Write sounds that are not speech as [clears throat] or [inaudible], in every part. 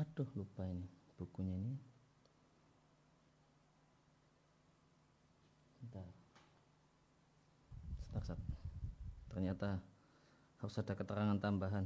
Aduh lupa ini bukunya ini. Bentar. Sebentar, Ternyata harus ada keterangan tambahan.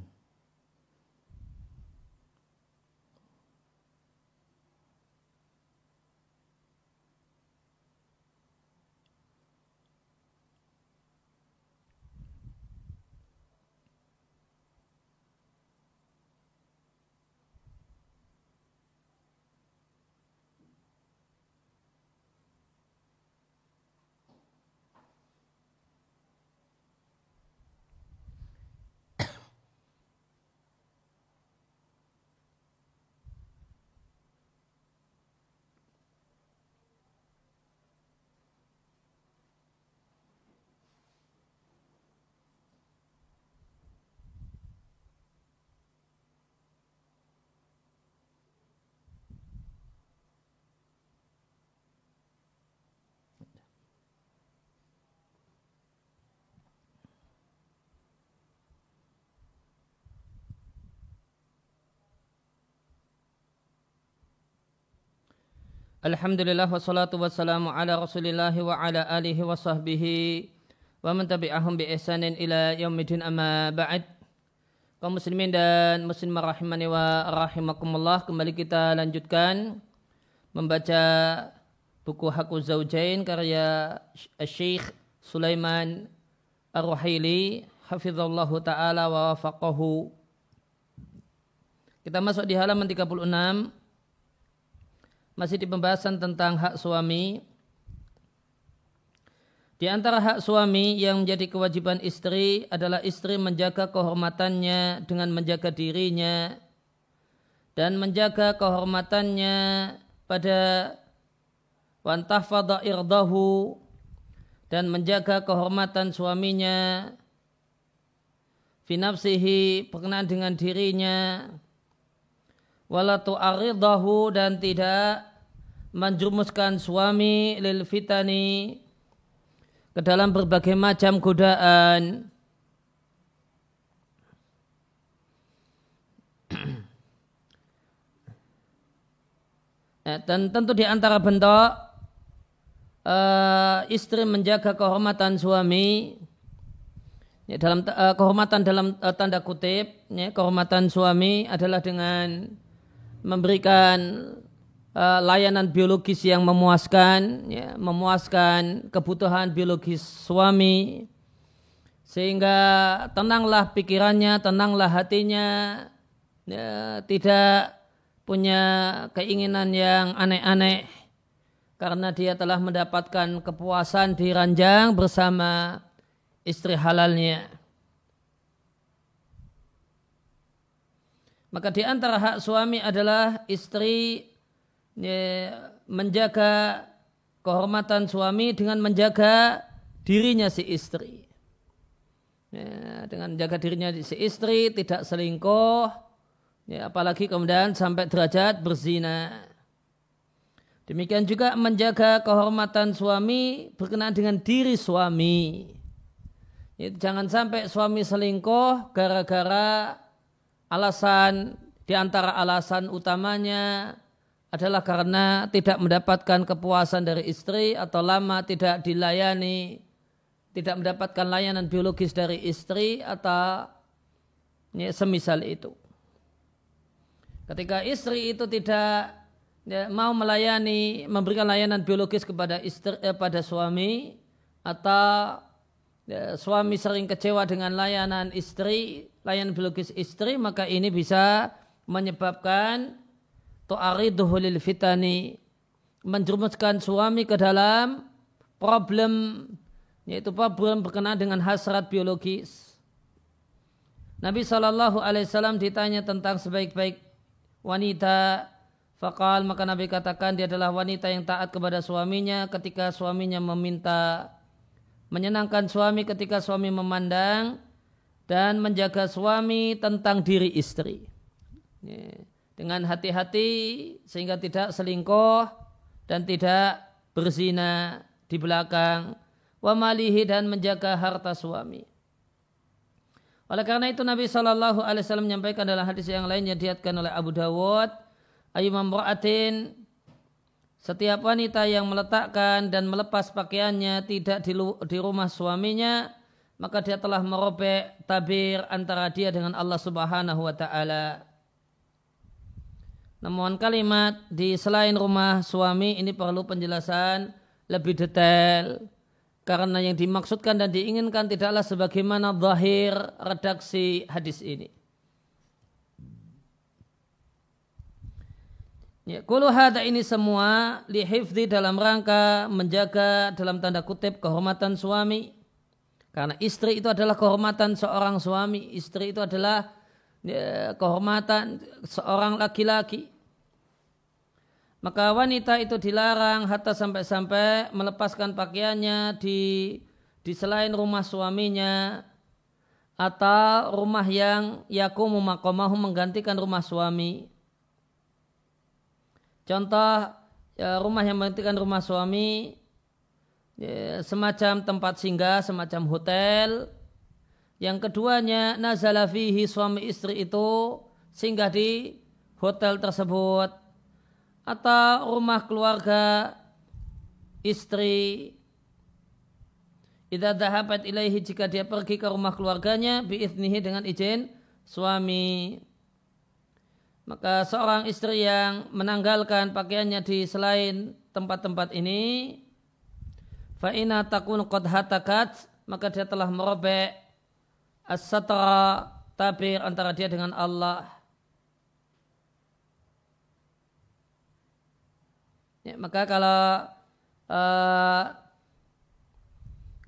Alhamdulillah wassalatu wassalamu ala rasulillah wa ala alihi wa sahbihi wa man tabi'ahum bi ihsanin ila yaumidin amma ba'd. Kaum muslimin dan muslimah rahimani wa rahimakumullah kembali kita lanjutkan membaca buku Hakku Zaujain karya Syekh Sulaiman Ar-Ruhaili hafizallahu taala wa wafaqahu. Kita masuk di halaman 36 masih di pembahasan tentang hak suami. Di antara hak suami yang menjadi kewajiban istri adalah istri menjaga kehormatannya dengan menjaga dirinya dan menjaga kehormatannya pada wantahfadha irdahu dan menjaga kehormatan suaminya finafsihi berkenaan dengan dirinya wala tu'aridahu dan tidak menjumuskan suami lil fitani ke dalam berbagai macam godaan. Eh, dan tentu di antara bentuk uh, istri menjaga kehormatan suami ya, dalam uh, kehormatan dalam uh, tanda kutip ya, kehormatan suami adalah dengan memberikan uh, layanan biologis yang memuaskan, ya, memuaskan kebutuhan biologis suami, sehingga tenanglah pikirannya, tenanglah hatinya, ya, tidak punya keinginan yang aneh-aneh karena dia telah mendapatkan kepuasan di ranjang bersama istri halalnya. Maka di antara hak suami adalah istri menjaga kehormatan suami dengan menjaga dirinya si istri. Dengan menjaga dirinya si istri tidak selingkuh, ya, apalagi kemudian sampai derajat berzina. Demikian juga menjaga kehormatan suami berkenaan dengan diri suami. Ya, jangan sampai suami selingkuh gara-gara Alasan di antara alasan utamanya adalah karena tidak mendapatkan kepuasan dari istri atau lama tidak dilayani, tidak mendapatkan layanan biologis dari istri atau ya, semisal itu. Ketika istri itu tidak ya, mau melayani, memberikan layanan biologis kepada istri, eh, pada suami atau ya, suami sering kecewa dengan layanan istri, layanan biologis istri maka ini bisa menyebabkan tu'ariduhu lil fitani menjerumuskan suami ke dalam problem yaitu problem berkenaan dengan hasrat biologis. Nabi Shallallahu Alaihi Wasallam ditanya tentang sebaik-baik wanita, fakal maka Nabi katakan dia adalah wanita yang taat kepada suaminya ketika suaminya meminta menyenangkan suami ketika suami memandang dan menjaga suami tentang diri istri. Dengan hati-hati sehingga tidak selingkuh dan tidak berzina di belakang wa malihi dan menjaga harta suami. Oleh karena itu Nabi Shallallahu Alaihi Wasallam menyampaikan dalam hadis yang lain yang diatkan oleh Abu Dawud ayyumam ra'atin setiap wanita yang meletakkan dan melepas pakaiannya tidak di rumah suaminya, maka dia telah merobek tabir antara dia dengan Allah Subhanahu wa taala. Namun kalimat di selain rumah suami ini perlu penjelasan lebih detail karena yang dimaksudkan dan diinginkan tidaklah sebagaimana zahir redaksi hadis ini. Ya, kulu hada ini semua lihifdi dalam rangka menjaga dalam tanda kutip kehormatan suami. Karena istri itu adalah kehormatan seorang suami. Istri itu adalah ya, kehormatan seorang laki-laki. Maka wanita itu dilarang hatta sampai-sampai melepaskan pakaiannya di di selain rumah suaminya atau rumah yang yakumu makomahu menggantikan rumah suami. Contoh ya, rumah yang menggantikan rumah suami semacam tempat singgah, semacam hotel. Yang keduanya nazala fihi suami istri itu singgah di hotel tersebut atau rumah keluarga istri Idza dhahabat ilaihi jika dia pergi ke rumah keluarganya biiznihi dengan izin suami. Maka seorang istri yang menanggalkan pakaiannya di selain tempat-tempat ini, fa'ina takun qad hatakat, maka dia telah merobek as-satra tabir antara dia dengan Allah. Ya, maka kalau uh,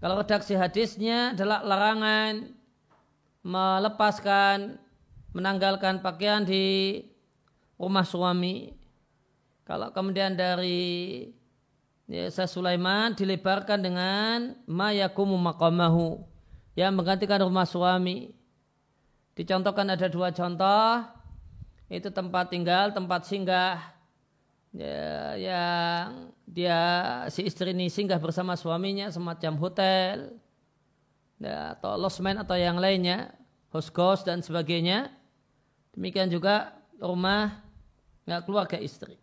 kalau redaksi hadisnya adalah larangan melepaskan menanggalkan pakaian di rumah suami. Kalau kemudian dari ya, saya Sulaiman dilebarkan dengan mayakumu maqamahu yang menggantikan rumah suami. Dicontohkan ada dua contoh, itu tempat tinggal, tempat singgah ya, yang dia si istri ini singgah bersama suaminya semacam hotel ya, atau losmen atau yang lainnya, host dan sebagainya. Demikian juga rumah nggak keluarga istri.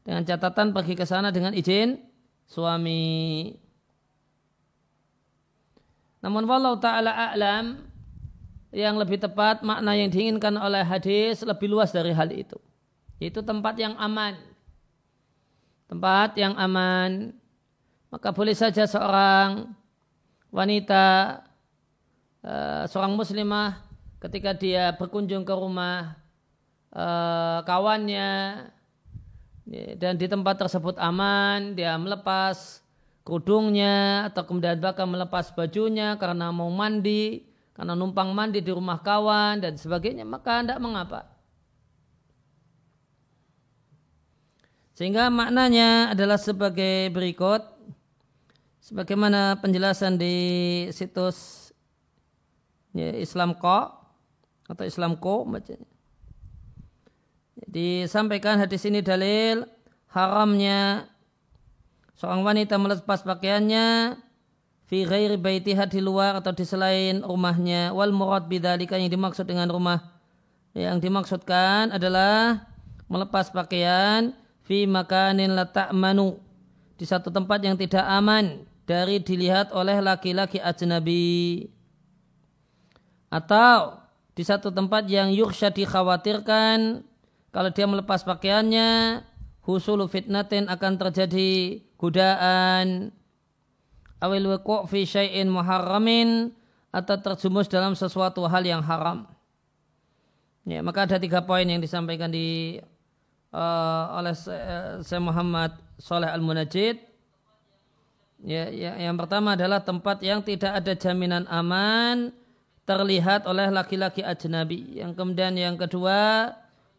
Dengan catatan pergi ke sana dengan izin suami. Namun walau ta'ala a'lam yang lebih tepat makna yang diinginkan oleh hadis lebih luas dari hal itu. Itu tempat yang aman. Tempat yang aman. Maka boleh saja seorang wanita, eh, seorang muslimah ketika dia berkunjung ke rumah uh, kawannya ya, dan di tempat tersebut aman, dia melepas kerudungnya atau kemudian bahkan melepas bajunya karena mau mandi, karena numpang mandi di rumah kawan dan sebagainya, maka tidak mengapa. Sehingga maknanya adalah sebagai berikut, sebagaimana penjelasan di situs ya, Islam Ko atau Islamko bacanya. Disampaikan hadis ini dalil haramnya seorang wanita melepas pakaiannya fi ghairi baitiha di luar atau di selain rumahnya. Wal murad bidzalika yang dimaksud dengan rumah. Yang dimaksudkan adalah melepas pakaian fi makanin la ta'manu di satu tempat yang tidak aman dari dilihat oleh laki-laki ajnabi. Atau di satu tempat yang yursya dikhawatirkan kalau dia melepas pakaiannya husulu fitnatin akan terjadi godaan awil wuku' fi syai'in muharramin atau terjumus dalam sesuatu hal yang haram. Ya, maka ada tiga poin yang disampaikan di uh, oleh Syekh Muhammad Saleh Al-Munajid. Ya, ya, yang pertama adalah tempat yang tidak ada jaminan aman terlihat oleh laki-laki ajnabi. Yang kemudian yang kedua,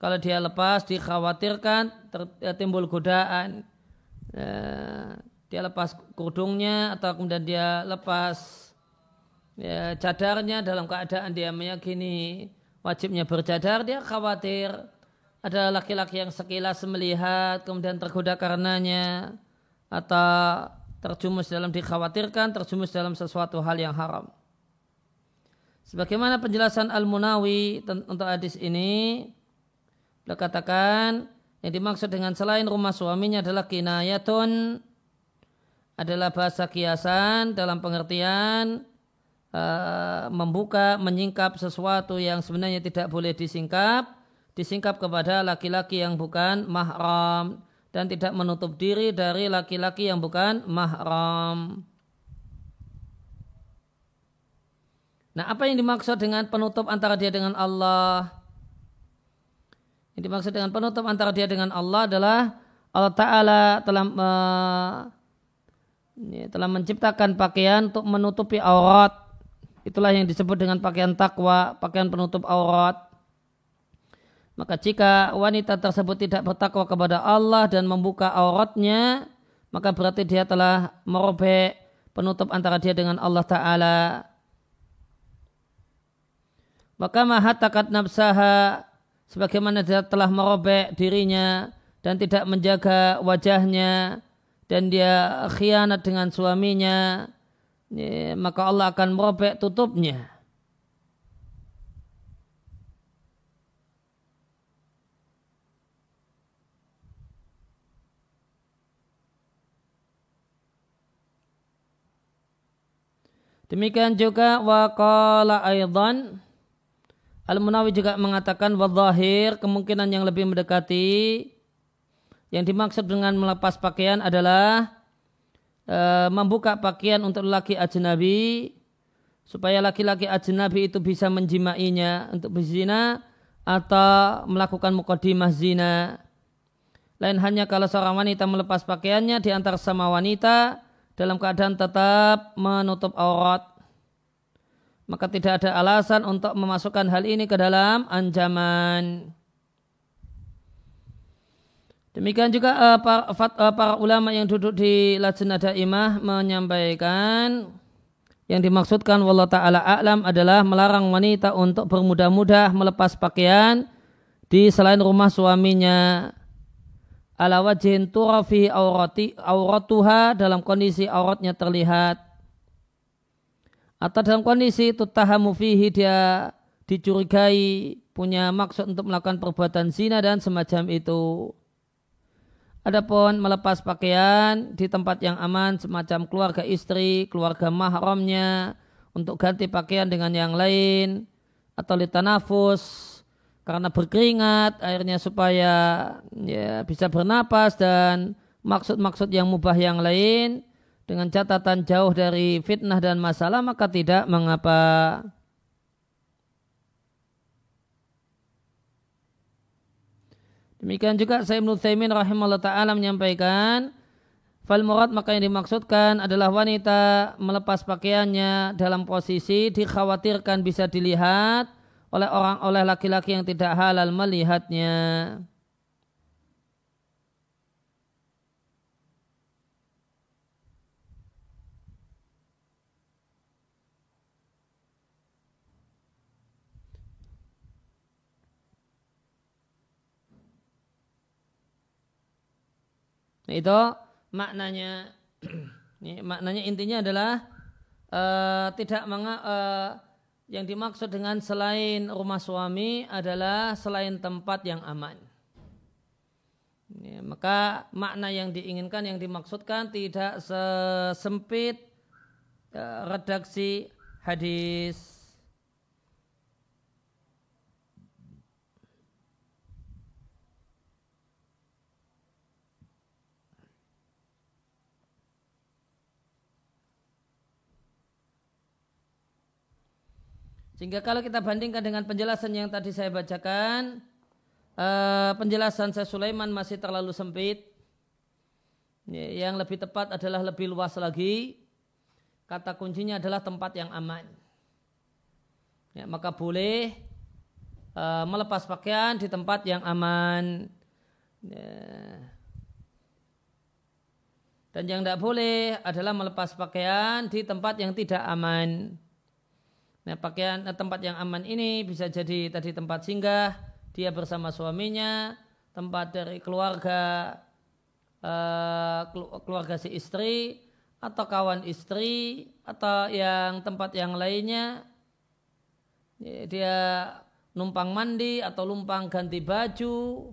kalau dia lepas dikhawatirkan eh, timbul godaan. Eh, dia lepas kerudungnya atau kemudian dia lepas ya, cadarnya dalam keadaan dia meyakini wajibnya bercadar, dia khawatir ada laki-laki yang sekilas melihat kemudian tergoda karenanya atau terjumus dalam dikhawatirkan terjumus dalam sesuatu hal yang haram. Sebagaimana penjelasan Al-Munawi untuk hadis ini, Beliau katakan yang dimaksud dengan selain rumah suaminya adalah kinayatun adalah bahasa kiasan dalam pengertian uh, membuka, menyingkap sesuatu yang sebenarnya tidak boleh disingkap, disingkap kepada laki-laki yang bukan mahram dan tidak menutup diri dari laki-laki yang bukan mahram. Nah, apa yang dimaksud dengan penutup antara dia dengan Allah? Yang dimaksud dengan penutup antara dia dengan Allah adalah Allah Ta'ala telah uh, telah menciptakan pakaian untuk menutupi aurat. Itulah yang disebut dengan pakaian takwa, pakaian penutup aurat. Maka jika wanita tersebut tidak bertakwa kepada Allah dan membuka auratnya, maka berarti dia telah merobek penutup antara dia dengan Allah Ta'ala. Maka mahatakat nafsaha sebagaimana dia telah merobek dirinya dan tidak menjaga wajahnya dan dia khianat dengan suaminya, maka Allah akan merobek tutupnya. Demikian juga waqala aidan Al-Munawi juga mengatakan wadhahir kemungkinan yang lebih mendekati yang dimaksud dengan melepas pakaian adalah e, membuka pakaian untuk laki ajnabi supaya laki-laki ajnabi itu bisa menjimainya untuk berzina atau melakukan mukaddimah zina. Lain hanya kalau seorang wanita melepas pakaiannya di antara sama wanita dalam keadaan tetap menutup aurat maka tidak ada alasan untuk memasukkan hal ini ke dalam ancaman. Demikian juga uh, para, uh, para ulama yang duduk di Lajnah Daimah menyampaikan yang dimaksudkan wallah taala a'lam adalah melarang wanita untuk bermudah-mudah melepas pakaian di selain rumah suaminya ala wajhin turafi aurati auratuha dalam kondisi auratnya terlihat atau dalam kondisi tutahamu fihi dia dicurigai punya maksud untuk melakukan perbuatan zina dan semacam itu. Adapun melepas pakaian di tempat yang aman semacam keluarga istri, keluarga mahramnya untuk ganti pakaian dengan yang lain atau litanafus karena berkeringat akhirnya supaya ya, bisa bernapas dan maksud-maksud yang mubah yang lain dengan catatan jauh dari fitnah dan masalah maka tidak mengapa. Demikian juga Sayyid Ibn rahimahullah ta'ala menyampaikan Fal murad maka yang dimaksudkan adalah wanita melepas pakaiannya dalam posisi dikhawatirkan bisa dilihat oleh orang oleh laki-laki yang tidak halal melihatnya. Nah, itu maknanya [clears throat] ini maknanya intinya adalah uh, tidak menga, uh, yang dimaksud dengan selain rumah suami adalah selain tempat yang aman. Ya, maka makna yang diinginkan, yang dimaksudkan tidak sesempit uh, redaksi hadis Sehingga kalau kita bandingkan dengan penjelasan yang tadi saya bacakan, uh, penjelasan saya Sulaiman masih terlalu sempit. Yang lebih tepat adalah lebih luas lagi. Kata kuncinya adalah tempat yang aman. Ya, maka boleh uh, melepas pakaian di tempat yang aman. Ya. Dan yang tidak boleh adalah melepas pakaian di tempat yang tidak aman. Nah, pakaian eh, tempat yang aman ini bisa jadi tadi tempat singgah, dia bersama suaminya, tempat dari keluarga uh, keluarga si istri atau kawan istri atau yang tempat yang lainnya. Dia numpang mandi atau numpang ganti baju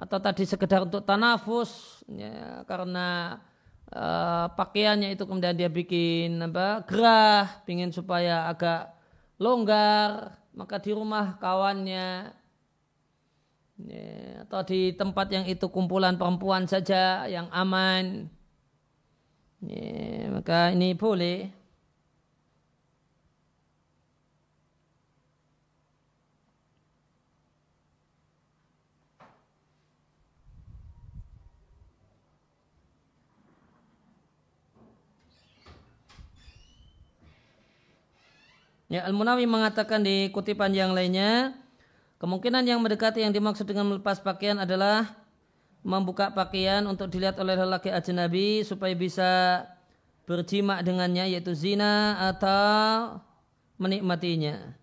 atau tadi sekedar untuk tanafus ya, karena uh, pakaiannya itu kemudian dia bikin apa gerah, ingin supaya agak longgar, maka di rumah kawannya ya, atau di tempat yang itu kumpulan perempuan saja yang aman, ya, maka ini boleh. Ya, Al-Munawi mengatakan di kutipan yang lainnya, kemungkinan yang mendekati yang dimaksud dengan melepas pakaian adalah membuka pakaian untuk dilihat oleh lelaki ajnabi supaya bisa berjima dengannya yaitu zina atau menikmatinya.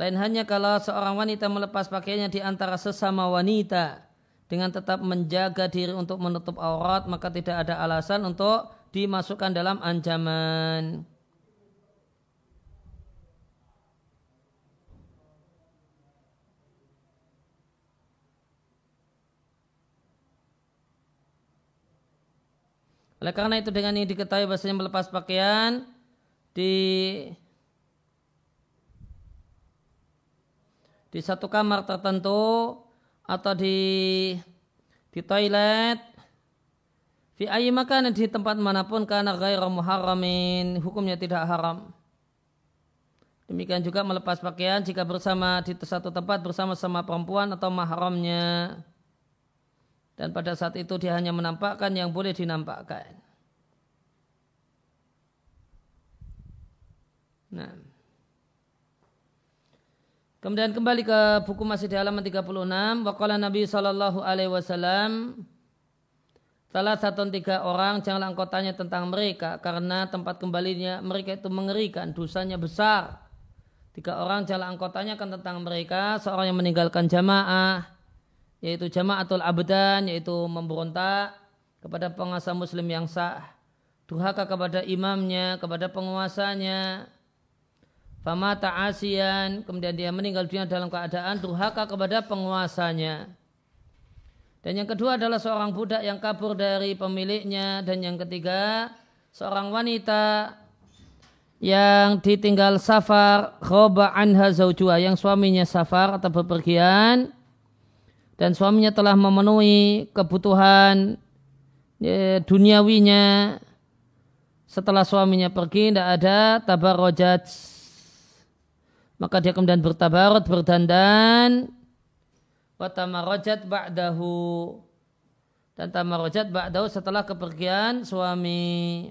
Lain hanya kalau seorang wanita melepas pakaiannya di antara sesama wanita dengan tetap menjaga diri untuk menutup aurat maka tidak ada alasan untuk dimasukkan dalam ancaman. Oleh karena itu dengan ini diketahui bahasanya melepas pakaian di di satu kamar tertentu atau di di toilet fi ayi makan di tempat mana pun karena ghairu muharramin hukumnya tidak haram. Demikian juga melepas pakaian jika bersama di satu tempat bersama-sama perempuan atau mahramnya dan pada saat itu dia hanya menampakkan yang boleh dinampakkan. Nah. Kemudian kembali ke buku masih di halaman 36. Waqala Nabi Shallallahu Alaihi Wasallam Salah satu tiga orang janganlah engkau tanya tentang mereka karena tempat kembalinya mereka itu mengerikan, dosanya besar. Tiga orang janganlah engkau tanyakan tentang mereka, seorang yang meninggalkan jamaah, yaitu jamaatul abdan yaitu memberontak kepada penguasa muslim yang sah. Durhaka kepada imamnya kepada penguasanya. Fama ta'asian kemudian dia meninggal dunia dalam keadaan durhaka kepada penguasanya. Dan yang kedua adalah seorang budak yang kabur dari pemiliknya. Dan yang ketiga seorang wanita yang ditinggal safar khoba anha zaujua yang suaminya safar atau bepergian dan suaminya telah memenuhi kebutuhan ya, duniawinya. Setelah suaminya pergi tidak ada tabarrojat maka dia kemudian bertabarut berdandan. Watamarojat ba'dahu. Dan tamarojat ba'dahu setelah kepergian suami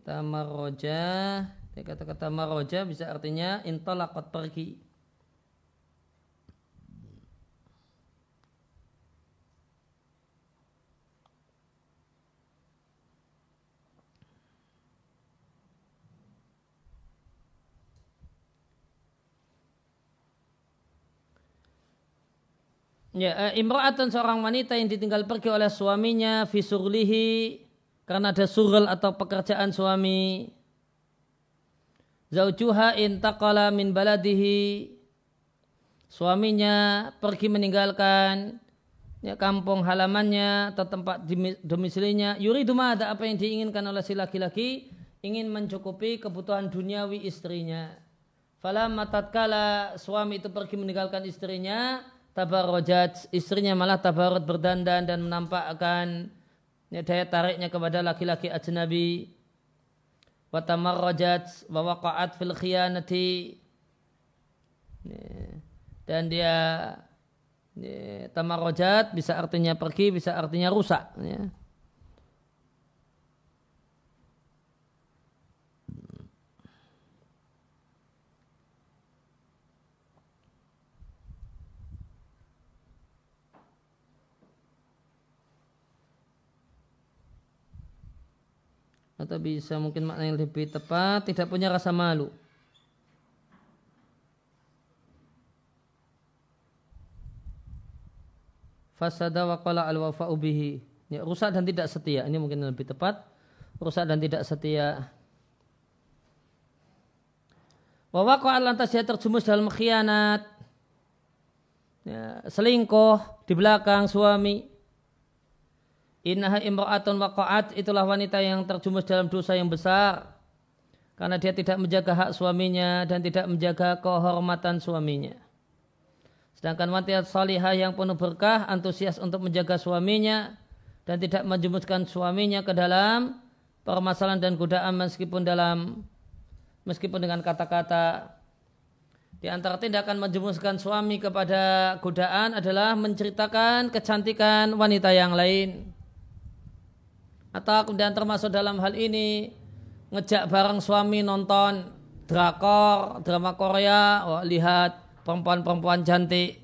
Ya, tamaroja, kata-kata maroja bisa artinya intolakot pergi. Ya, eh, imra'atun seorang wanita yang ditinggal pergi oleh suaminya fisurlihi karena ada surel atau pekerjaan suami. Zaujuha intaqala min baladihi. Suaminya pergi meninggalkan ya, kampung halamannya atau tempat domisilinya. Yuridu ada apa yang diinginkan oleh si laki-laki ingin mencukupi kebutuhan duniawi istrinya. Fala matatkala suami itu pergi meninggalkan istrinya tabarrojat istrinya malah tabarut berdandan dan menampakkan ini daya tariknya kepada laki-laki ajnabi. Wa tamarrajat wa waqa'at fil khiyanati. Dan dia tamarrajat bisa artinya pergi bisa artinya rusak. Ya. Atau bisa mungkin makna yang lebih tepat tidak punya rasa malu. Fasada wa qala al wafa'u bihi. Ya, rusak dan tidak setia. Ini mungkin lebih tepat. Rusak dan tidak setia. Wa waqa'a lantas dia terjumus dalam khianat. Ya, selingkuh di belakang suami. Innaha imra'atun waqa'at itulah wanita yang terjumus dalam dosa yang besar. Karena dia tidak menjaga hak suaminya dan tidak menjaga kehormatan suaminya. Sedangkan wanita salihah yang penuh berkah, antusias untuk menjaga suaminya dan tidak menjemuskan suaminya ke dalam permasalahan dan godaan meskipun dalam meskipun dengan kata-kata. Di antara tindakan menjemuskan suami kepada godaan adalah menceritakan kecantikan wanita yang lain atau kemudian termasuk dalam hal ini ngejak bareng suami nonton drakor, drama Korea, oh, lihat perempuan-perempuan cantik.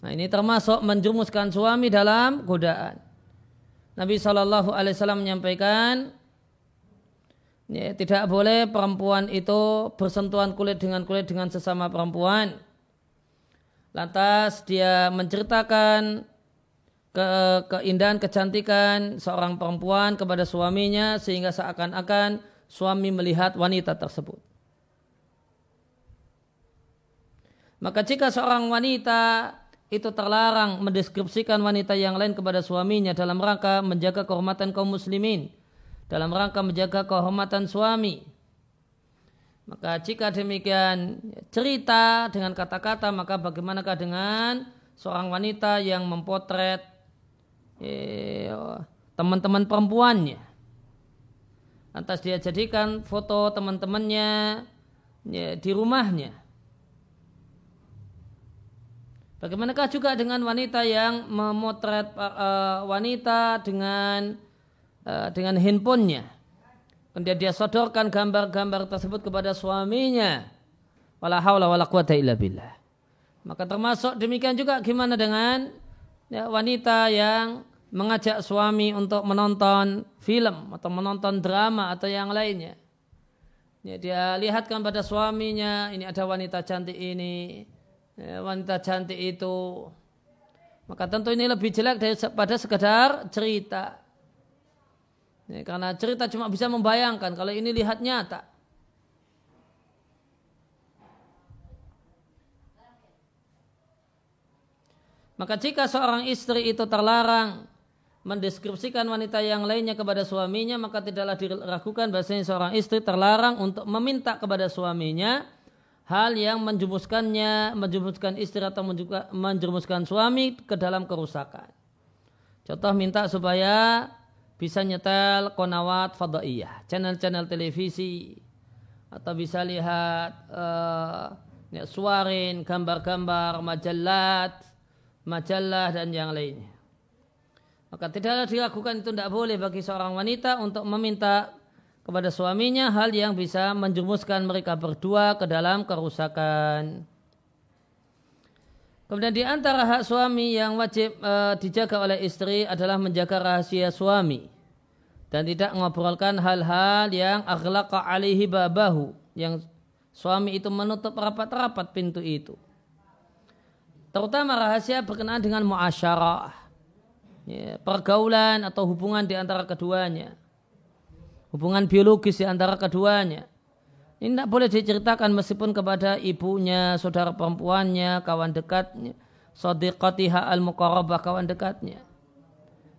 Nah ini termasuk menjumuskan suami dalam godaan. Nabi Wasallam menyampaikan, ya, tidak boleh perempuan itu bersentuhan kulit dengan kulit dengan sesama perempuan. Lantas dia menceritakan ke keindahan kecantikan seorang perempuan kepada suaminya sehingga seakan-akan suami melihat wanita tersebut. Maka jika seorang wanita itu terlarang mendeskripsikan wanita yang lain kepada suaminya dalam rangka menjaga kehormatan kaum muslimin, dalam rangka menjaga kehormatan suami. Maka jika demikian cerita dengan kata-kata, maka bagaimanakah dengan seorang wanita yang mempotret teman-teman perempuannya. Lantas dia jadikan foto teman-temannya ya, di rumahnya. Bagaimanakah juga dengan wanita yang memotret uh, wanita dengan uh, dengan handphonenya? Kemudian dia sodorkan gambar-gambar tersebut kepada suaminya. Wala haula wala quwata illa billah. Maka termasuk demikian juga gimana dengan ya, wanita yang mengajak suami untuk menonton film atau menonton drama atau yang lainnya. Ya, dia lihatkan pada suaminya, ini ada wanita cantik ini, ya, wanita cantik itu. Maka tentu ini lebih jelek daripada sekedar cerita. Ya, karena cerita cuma bisa membayangkan, kalau ini lihat nyata. Maka jika seorang istri itu terlarang mendeskripsikan wanita yang lainnya kepada suaminya maka tidaklah diragukan bahasanya seorang istri terlarang untuk meminta kepada suaminya hal yang menjumuskannya menjumuskan istri atau menjumuskan suami ke dalam kerusakan. Contoh minta supaya bisa nyetel konawat fadaiyah, channel-channel televisi atau bisa lihat uh, suarin, gambar-gambar, majalah, majalah dan yang lainnya. Maka tidaklah dilakukan itu tidak boleh bagi seorang wanita untuk meminta kepada suaminya hal yang bisa menjumuskan mereka berdua ke dalam kerusakan. Kemudian di antara hak suami yang wajib e, dijaga oleh istri adalah menjaga rahasia suami dan tidak mengobrolkan hal-hal yang aghlaqa alihi babahu yang suami itu menutup rapat-rapat pintu itu. Terutama rahasia berkenaan dengan muasyarah ya, pergaulan atau hubungan di antara keduanya. Hubungan biologis di antara keduanya. Ini tidak boleh diceritakan meskipun kepada ibunya, saudara perempuannya, kawan dekatnya, sadiqatiha al-muqarrabah, kawan dekatnya.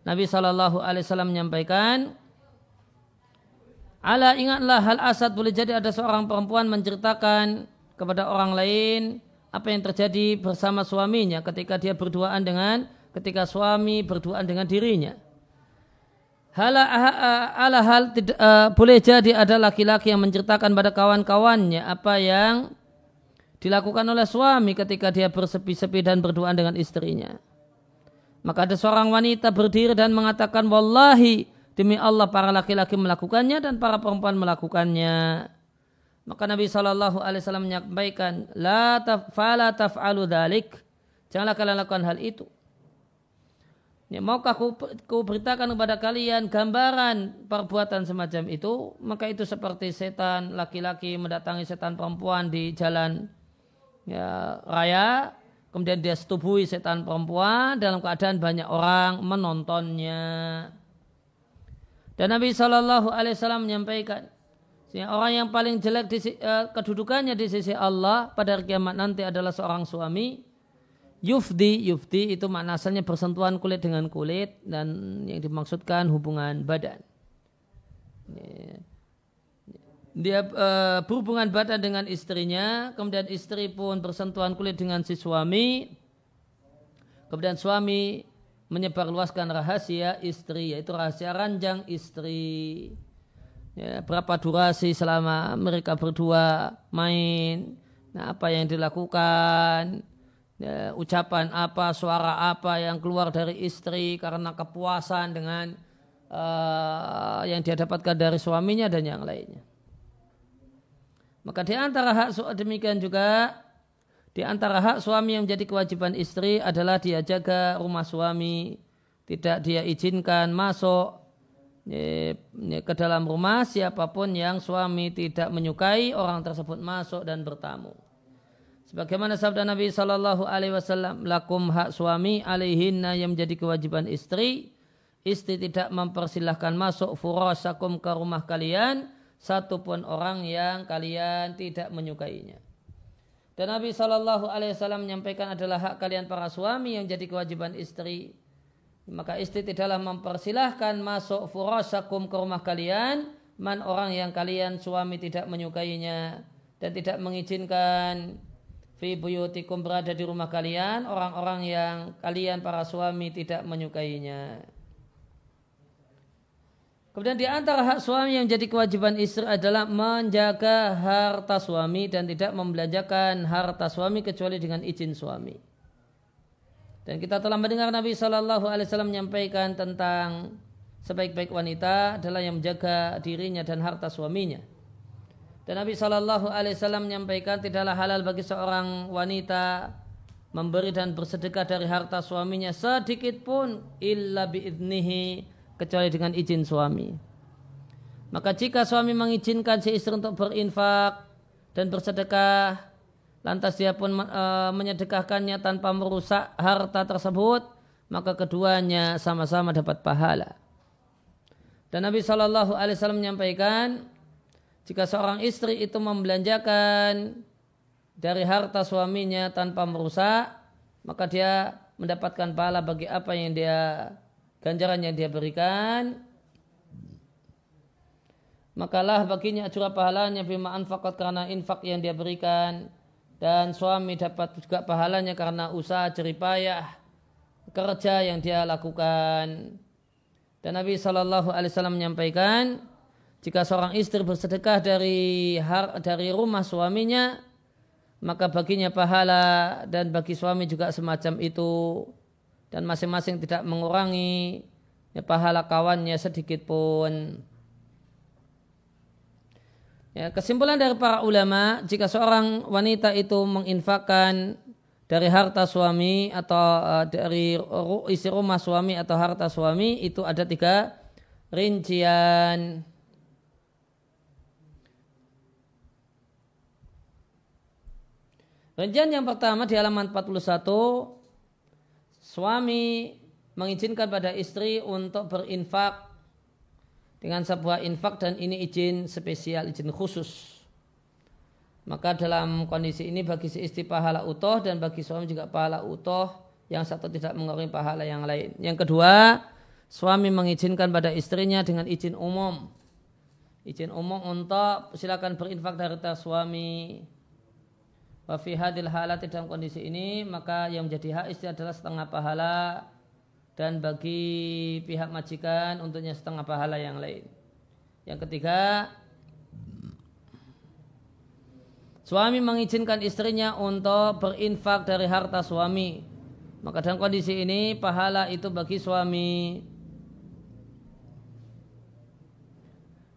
Nabi Shallallahu Alaihi Wasallam menyampaikan, Ala ingatlah hal asad boleh jadi ada seorang perempuan menceritakan kepada orang lain apa yang terjadi bersama suaminya ketika dia berduaan dengan ketika suami berduaan dengan dirinya. Hal, ala hal tidak, uh, boleh jadi ada laki-laki yang menceritakan pada kawan-kawannya apa yang dilakukan oleh suami ketika dia bersepi-sepi dan berduaan dengan istrinya. Maka ada seorang wanita berdiri dan mengatakan, Wallahi, demi Allah para laki-laki melakukannya dan para perempuan melakukannya. Maka Nabi Shallallahu Alaihi Wasallam menyampaikan, La taf, fala taf'alu dalik. Janganlah kalian lakukan hal itu. Ya, maukah ku, ku beritakan kepada kalian gambaran perbuatan semacam itu? Maka itu seperti setan laki-laki mendatangi setan perempuan di jalan ya, raya. Kemudian dia setubuhi setan perempuan dalam keadaan banyak orang menontonnya. Dan Nabi Shallallahu Alaihi Wasallam menyampaikan, orang yang paling jelek di, uh, kedudukannya di sisi Allah pada kiamat nanti adalah seorang suami Yufdi, yufdi itu makna asalnya bersentuhan kulit dengan kulit dan yang dimaksudkan hubungan badan. Dia e, berhubungan badan dengan istrinya, kemudian istri pun bersentuhan kulit dengan si suami. Kemudian suami menyebarluaskan rahasia istri, yaitu rahasia ranjang istri. Ya, berapa durasi selama mereka berdua main, nah apa yang dilakukan, ya, ucapan apa, suara apa yang keluar dari istri karena kepuasan dengan uh, yang dia dapatkan dari suaminya dan yang lainnya. Maka di antara hak demikian juga di antara hak suami yang menjadi kewajiban istri adalah dia jaga rumah suami, tidak dia izinkan masuk ke dalam rumah siapa pun yang suami tidak menyukai orang tersebut masuk dan bertamu. Sebagaimana sabda Nabi Shallallahu Alaihi Wasallam, lakum hak suami alaihinna yang menjadi kewajiban istri. Istri tidak mempersilahkan masuk furasakum ke rumah kalian satupun orang yang kalian tidak menyukainya. Dan Nabi Shallallahu Alaihi Wasallam menyampaikan adalah hak kalian para suami yang jadi kewajiban istri. Maka istri tidaklah mempersilahkan masuk furasakum ke rumah kalian man orang yang kalian suami tidak menyukainya dan tidak mengizinkan fi buyutikum berada di rumah kalian orang-orang yang kalian para suami tidak menyukainya. Kemudian di antara hak suami yang jadi kewajiban istri adalah menjaga harta suami dan tidak membelanjakan harta suami kecuali dengan izin suami. Dan kita telah mendengar Nabi Shallallahu Alaihi Wasallam menyampaikan tentang sebaik-baik wanita adalah yang menjaga dirinya dan harta suaminya. Dan Nabi Shallallahu Alaihi Wasallam menyampaikan tidaklah halal bagi seorang wanita memberi dan bersedekah dari harta suaminya sedikit pun illa biidnihi kecuali dengan izin suami. Maka jika suami mengizinkan si istri untuk berinfak dan bersedekah, lantas dia pun e, menyedekahkannya tanpa merusak harta tersebut, maka keduanya sama-sama dapat pahala. Dan Nabi Shallallahu Alaihi Wasallam menyampaikan, jika seorang istri itu membelanjakan dari harta suaminya tanpa merusak, maka dia mendapatkan pahala bagi apa yang dia ganjaran yang dia berikan. Makalah baginya curah pahalanya bima anfaqat karena infak yang dia berikan dan suami dapat juga pahalanya karena usaha jeripayah kerja yang dia lakukan. Dan Nabi Shallallahu Alaihi Wasallam menyampaikan, jika seorang istri bersedekah dari har, dari rumah suaminya, maka baginya pahala dan bagi suami juga semacam itu dan masing-masing tidak mengurangi ya, pahala kawannya sedikit pun. Ya, kesimpulan dari para ulama, jika seorang wanita itu menginfakkan dari harta suami atau uh, dari isi rumah suami atau harta suami itu ada tiga rincian. Rincian yang pertama di halaman 41 suami mengizinkan pada istri untuk berinfak dengan sebuah infak dan ini izin spesial, izin khusus. Maka dalam kondisi ini bagi si istri pahala utuh dan bagi suami juga pahala utuh yang satu tidak mengurangi pahala yang lain. Yang kedua, suami mengizinkan pada istrinya dengan izin umum. Izin umum untuk silakan berinfak dari suami Wa fi hadil halati dalam kondisi ini maka yang menjadi hak istri adalah setengah pahala dan bagi pihak majikan untuknya setengah pahala yang lain. Yang ketiga, suami mengizinkan istrinya untuk berinfak dari harta suami. Maka dalam kondisi ini pahala itu bagi suami.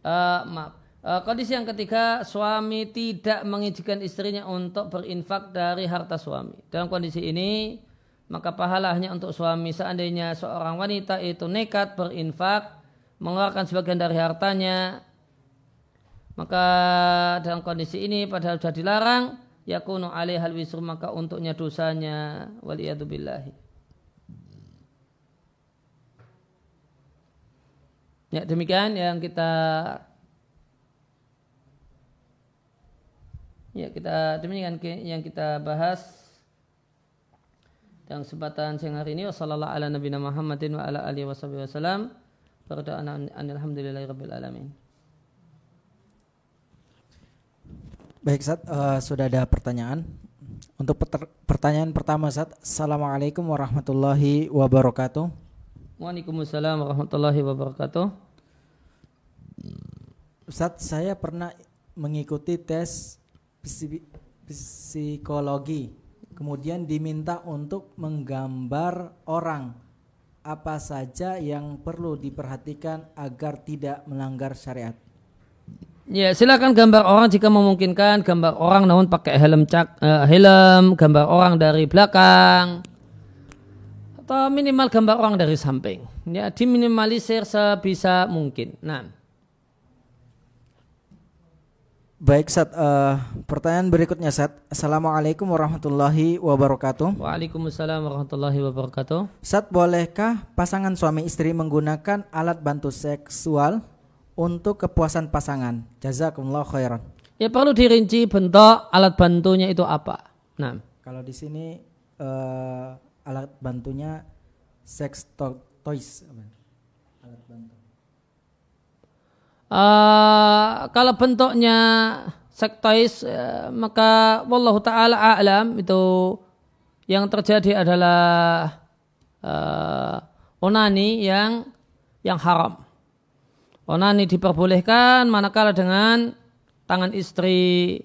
Uh, maaf kondisi yang ketiga, suami tidak mengizinkan istrinya untuk berinfak dari harta suami. Dalam kondisi ini, maka pahala hanya untuk suami. Seandainya seorang wanita itu nekat berinfak mengeluarkan sebagian dari hartanya maka dalam kondisi ini padahal sudah dilarang yakunu alaihal wisru maka untuknya dosanya. Waliyatubillahi ya demikian yang kita Ya kita demikian yang kita bahas dalam kesempatan siang hari ini wasallallahu ala nabiyina Muhammadin wa ala alihi wasallam berdoa alamin. Baik Sat, uh, sudah ada pertanyaan. Untuk pertanyaan pertama Sat, Assalamualaikum warahmatullahi wabarakatuh. Waalaikumsalam warahmatullahi wabarakatuh. Ustaz, saya pernah mengikuti tes psikologi kemudian diminta untuk menggambar orang apa saja yang perlu diperhatikan agar tidak melanggar syariat. Ya, silakan gambar orang jika memungkinkan gambar orang namun pakai helm cak uh, helm, gambar orang dari belakang atau minimal gambar orang dari samping. Ya, diminimalisir sebisa mungkin. Nah, Baik, Sat. Uh, pertanyaan berikutnya, Sat. Assalamualaikum warahmatullahi wabarakatuh. Waalaikumsalam warahmatullahi wabarakatuh. Sat, bolehkah pasangan suami istri menggunakan alat bantu seksual untuk kepuasan pasangan? Jazakumullah khairan. Ya perlu dirinci bentuk alat bantunya itu apa. Nah, kalau di sini uh, alat bantunya sex to toys. Alat bantu. Uh, kalau bentuknya sektois uh, maka wallahu taala a'lam itu yang terjadi adalah uh, onani yang yang haram. Onani diperbolehkan manakala dengan tangan istri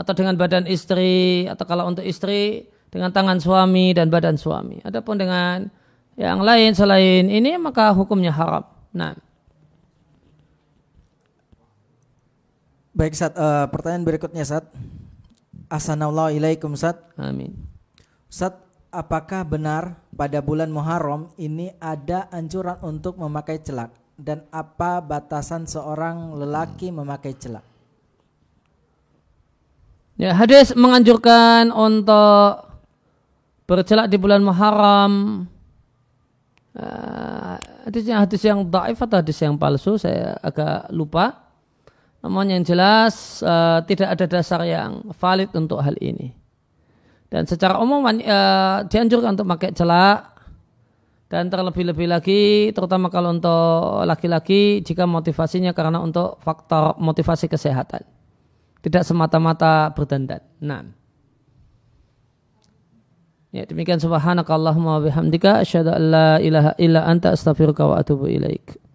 atau dengan badan istri atau kalau untuk istri dengan tangan suami dan badan suami. Adapun dengan yang lain selain ini maka hukumnya haram. Nah. Baik Sat, uh, pertanyaan berikutnya Sat. Assalamualaikum Sat. Amin. Sat, apakah benar pada bulan Muharram ini ada anjuran untuk memakai celak dan apa batasan seorang lelaki memakai celak? Ya, hadis menganjurkan untuk bercelak di bulan Muharram. Uh, hadisnya hadis yang daif atau hadis yang palsu saya agak lupa. Namun yang jelas uh, tidak ada dasar yang valid untuk hal ini. Dan secara umum uh, dianjurkan untuk pakai celak dan terlebih-lebih lagi terutama kalau untuk laki-laki jika motivasinya karena untuk faktor motivasi kesehatan. Tidak semata-mata berdandan. Nah. Ya, demikian subhanakallahumma wa bihamdika ilaha illa anta astaghfiruka wa atubu ilaik.